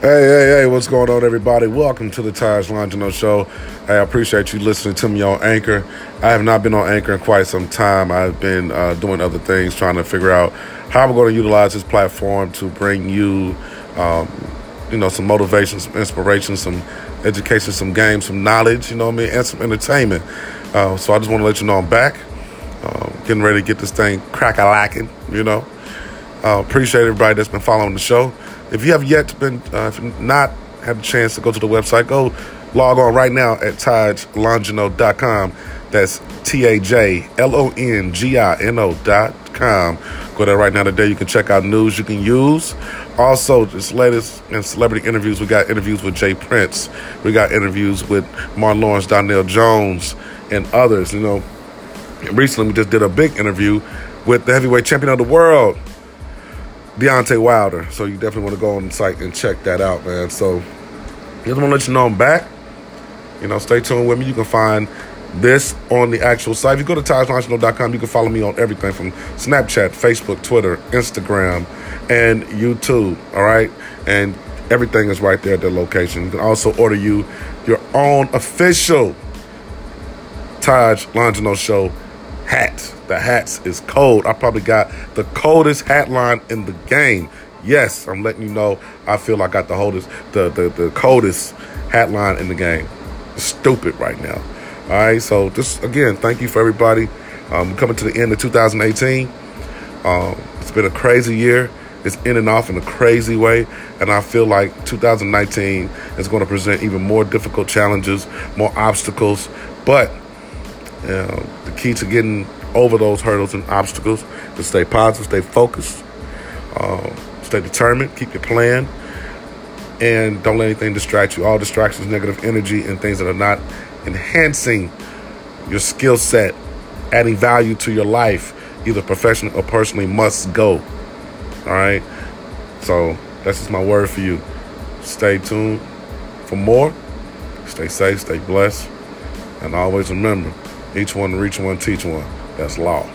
Hey, hey, hey, what's going on, everybody? Welcome to the Taj Longino Show. I appreciate you listening to me on Anchor. I have not been on Anchor in quite some time. I've been uh, doing other things, trying to figure out how I'm going to utilize this platform to bring you, um, you know, some motivation, some inspiration, some education, some games, some knowledge, you know what I mean, and some entertainment. Uh, so I just want to let you know I'm back. Uh, getting ready to get this thing crack-a-lacking, you know. Uh, appreciate everybody that's been following the show. If you have yet been, uh, not had a chance to go to the website, go log on right now at tajlongino.com. That's T A J L O N G I N O dot com. Go there right now today. You can check out news you can use. Also, just latest and celebrity interviews. We got interviews with Jay Prince. We got interviews with Martin Lawrence, Donell Jones, and others. You know, recently we just did a big interview with the heavyweight champion of the world, Deontay Wilder. So you definitely want to go on the site and check that out, man. So just want to let you know I'm back. You know, stay tuned with me. You can find this on the actual site. If you go to TajLongino.com, you can follow me on everything from Snapchat, Facebook, Twitter, Instagram, and YouTube. All right, and everything is right there at the location. You can also order you your own official Taj Longino Show hat. The hats is cold. I probably got the coldest hat line in the game. Yes, I'm letting you know. I feel I got the coldest, the the, the coldest hat line in the game. Stupid right now. All right, so just again, thank you for everybody. Um, coming to the end of 2018. Um, it's been a crazy year. It's in and off in a crazy way, and I feel like 2019 is going to present even more difficult challenges, more obstacles. But you know, the key to getting over those hurdles and obstacles to stay positive, stay focused, um, stay determined, keep your plan, and don't let anything distract you. All distractions, negative energy, and things that are not enhancing your skill set, adding value to your life, either professionally or personally, must go. All right? So that's just my word for you. Stay tuned for more. Stay safe, stay blessed, and always remember each one reach one, teach one. That's law.